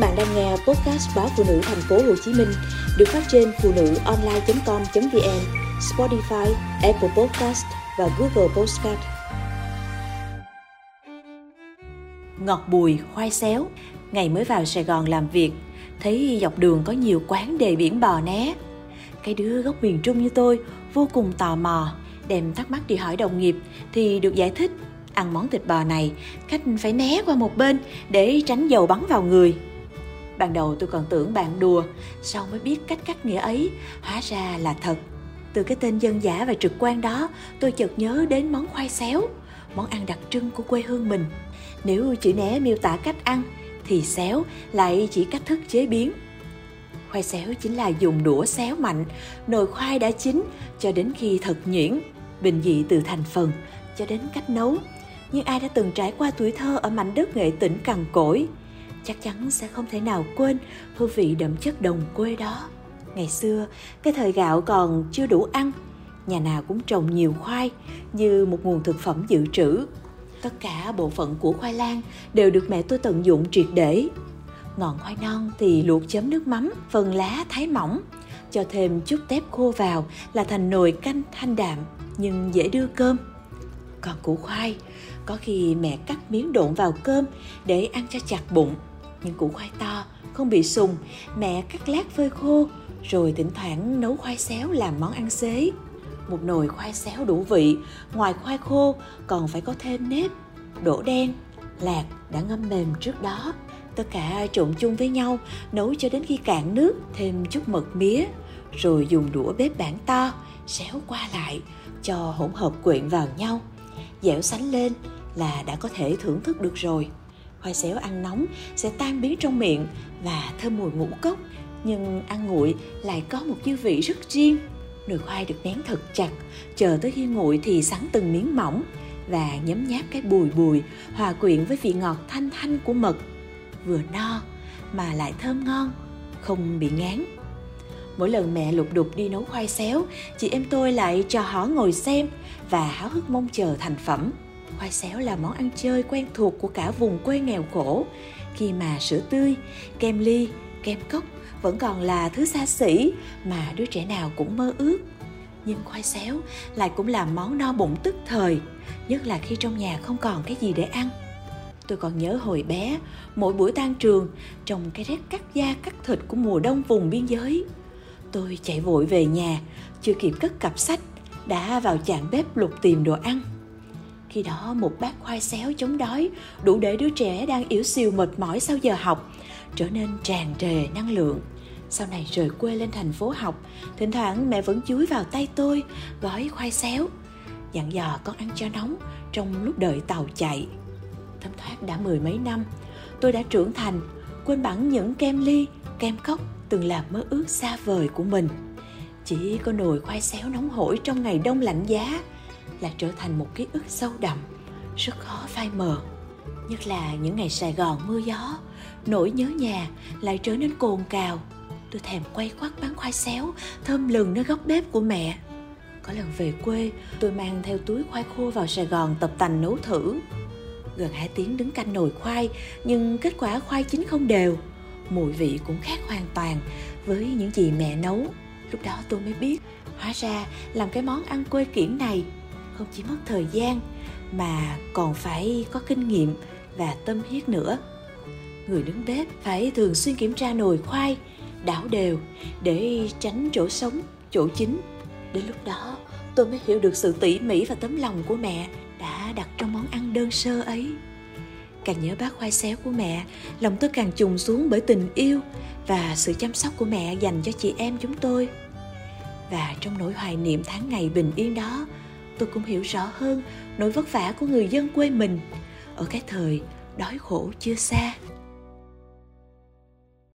bạn đang nghe podcast báo phụ nữ thành phố Hồ Chí Minh được phát trên phụ nữ online.com.vn, Spotify, Apple Podcast và Google Podcast. Ngọt bùi, khoai xéo. Ngày mới vào Sài Gòn làm việc, thấy dọc đường có nhiều quán đề biển bò né. Cái đứa gốc miền Trung như tôi vô cùng tò mò, đem thắc mắc đi hỏi đồng nghiệp thì được giải thích ăn món thịt bò này khách phải né qua một bên để tránh dầu bắn vào người ban đầu tôi còn tưởng bạn đùa, sau mới biết cách cắt nghĩa ấy, hóa ra là thật. Từ cái tên dân giả và trực quan đó, tôi chợt nhớ đến món khoai xéo, món ăn đặc trưng của quê hương mình. Nếu chữ né miêu tả cách ăn, thì xéo lại chỉ cách thức chế biến. Khoai xéo chính là dùng đũa xéo mạnh, nồi khoai đã chín cho đến khi thật nhuyễn, bình dị từ thành phần cho đến cách nấu. Nhưng ai đã từng trải qua tuổi thơ ở mảnh đất nghệ tĩnh cằn cỗi? Chắc chắn sẽ không thể nào quên hương vị đậm chất đồng quê đó. Ngày xưa, cái thời gạo còn chưa đủ ăn, nhà nào cũng trồng nhiều khoai như một nguồn thực phẩm dự trữ. Tất cả bộ phận của khoai lang đều được mẹ tôi tận dụng triệt để. Ngọn khoai non thì luộc chấm nước mắm, phần lá, thái mỏng, cho thêm chút tép khô vào là thành nồi canh thanh đạm, nhưng dễ đưa cơm. Còn củ khoai, có khi mẹ cắt miếng độn vào cơm để ăn cho chặt bụng những củ khoai to không bị sùng. Mẹ cắt lát phơi khô, rồi thỉnh thoảng nấu khoai xéo làm món ăn xế. Một nồi khoai xéo đủ vị, ngoài khoai khô còn phải có thêm nếp, đổ đen, lạc đã ngâm mềm trước đó. Tất cả trộn chung với nhau, nấu cho đến khi cạn nước, thêm chút mật mía, rồi dùng đũa bếp bản to, xéo qua lại, cho hỗn hợp quyện vào nhau. Dẻo sánh lên là đã có thể thưởng thức được rồi khoai xéo ăn nóng sẽ tan biến trong miệng và thơm mùi ngũ cốc. Nhưng ăn nguội lại có một dư vị rất riêng. Nồi khoai được nén thật chặt, chờ tới khi nguội thì sắn từng miếng mỏng và nhấm nháp cái bùi bùi hòa quyện với vị ngọt thanh thanh của mật. Vừa no mà lại thơm ngon, không bị ngán. Mỗi lần mẹ lục đục đi nấu khoai xéo, chị em tôi lại cho họ ngồi xem và háo hức mong chờ thành phẩm khoai xéo là món ăn chơi quen thuộc của cả vùng quê nghèo khổ. Khi mà sữa tươi, kem ly, kem cốc vẫn còn là thứ xa xỉ mà đứa trẻ nào cũng mơ ước. Nhưng khoai xéo lại cũng là món no bụng tức thời, nhất là khi trong nhà không còn cái gì để ăn. Tôi còn nhớ hồi bé, mỗi buổi tan trường trong cái rét cắt da cắt thịt của mùa đông vùng biên giới. Tôi chạy vội về nhà, chưa kịp cất cặp sách, đã vào chạm bếp lục tìm đồ ăn khi đó, một bát khoai xéo chống đói, đủ để đứa trẻ đang yếu xìu mệt mỏi sau giờ học, trở nên tràn trề năng lượng. Sau này rời quê lên thành phố học, thỉnh thoảng mẹ vẫn chúi vào tay tôi, gói khoai xéo, dặn dò con ăn cho nóng trong lúc đợi tàu chạy. Thấm thoát đã mười mấy năm, tôi đã trưởng thành, quên bẵng những kem ly, kem cốc từng là mơ ước xa vời của mình. Chỉ có nồi khoai xéo nóng hổi trong ngày đông lạnh giá là trở thành một ký ức sâu đậm, rất khó phai mờ. Nhất là những ngày sài gòn mưa gió, nỗi nhớ nhà lại trở nên cồn cào. Tôi thèm quay quắt bán khoai xéo, thơm lừng nơi góc bếp của mẹ. Có lần về quê, tôi mang theo túi khoai khô vào sài gòn tập tành nấu thử. Gần hai tiếng đứng canh nồi khoai, nhưng kết quả khoai chín không đều. Mùi vị cũng khác hoàn toàn với những gì mẹ nấu. Lúc đó tôi mới biết, hóa ra làm cái món ăn quê kiển này không chỉ mất thời gian mà còn phải có kinh nghiệm và tâm huyết nữa. Người đứng bếp phải thường xuyên kiểm tra nồi khoai, đảo đều để tránh chỗ sống, chỗ chính đến lúc đó, tôi mới hiểu được sự tỉ mỉ và tấm lòng của mẹ đã đặt trong món ăn đơn sơ ấy. Càng nhớ bát khoai xéo của mẹ, lòng tôi càng trùng xuống bởi tình yêu và sự chăm sóc của mẹ dành cho chị em chúng tôi. Và trong nỗi hoài niệm tháng ngày bình yên đó tôi cũng hiểu rõ hơn nỗi vất vả của người dân quê mình. Ở cái thời đói khổ chưa xa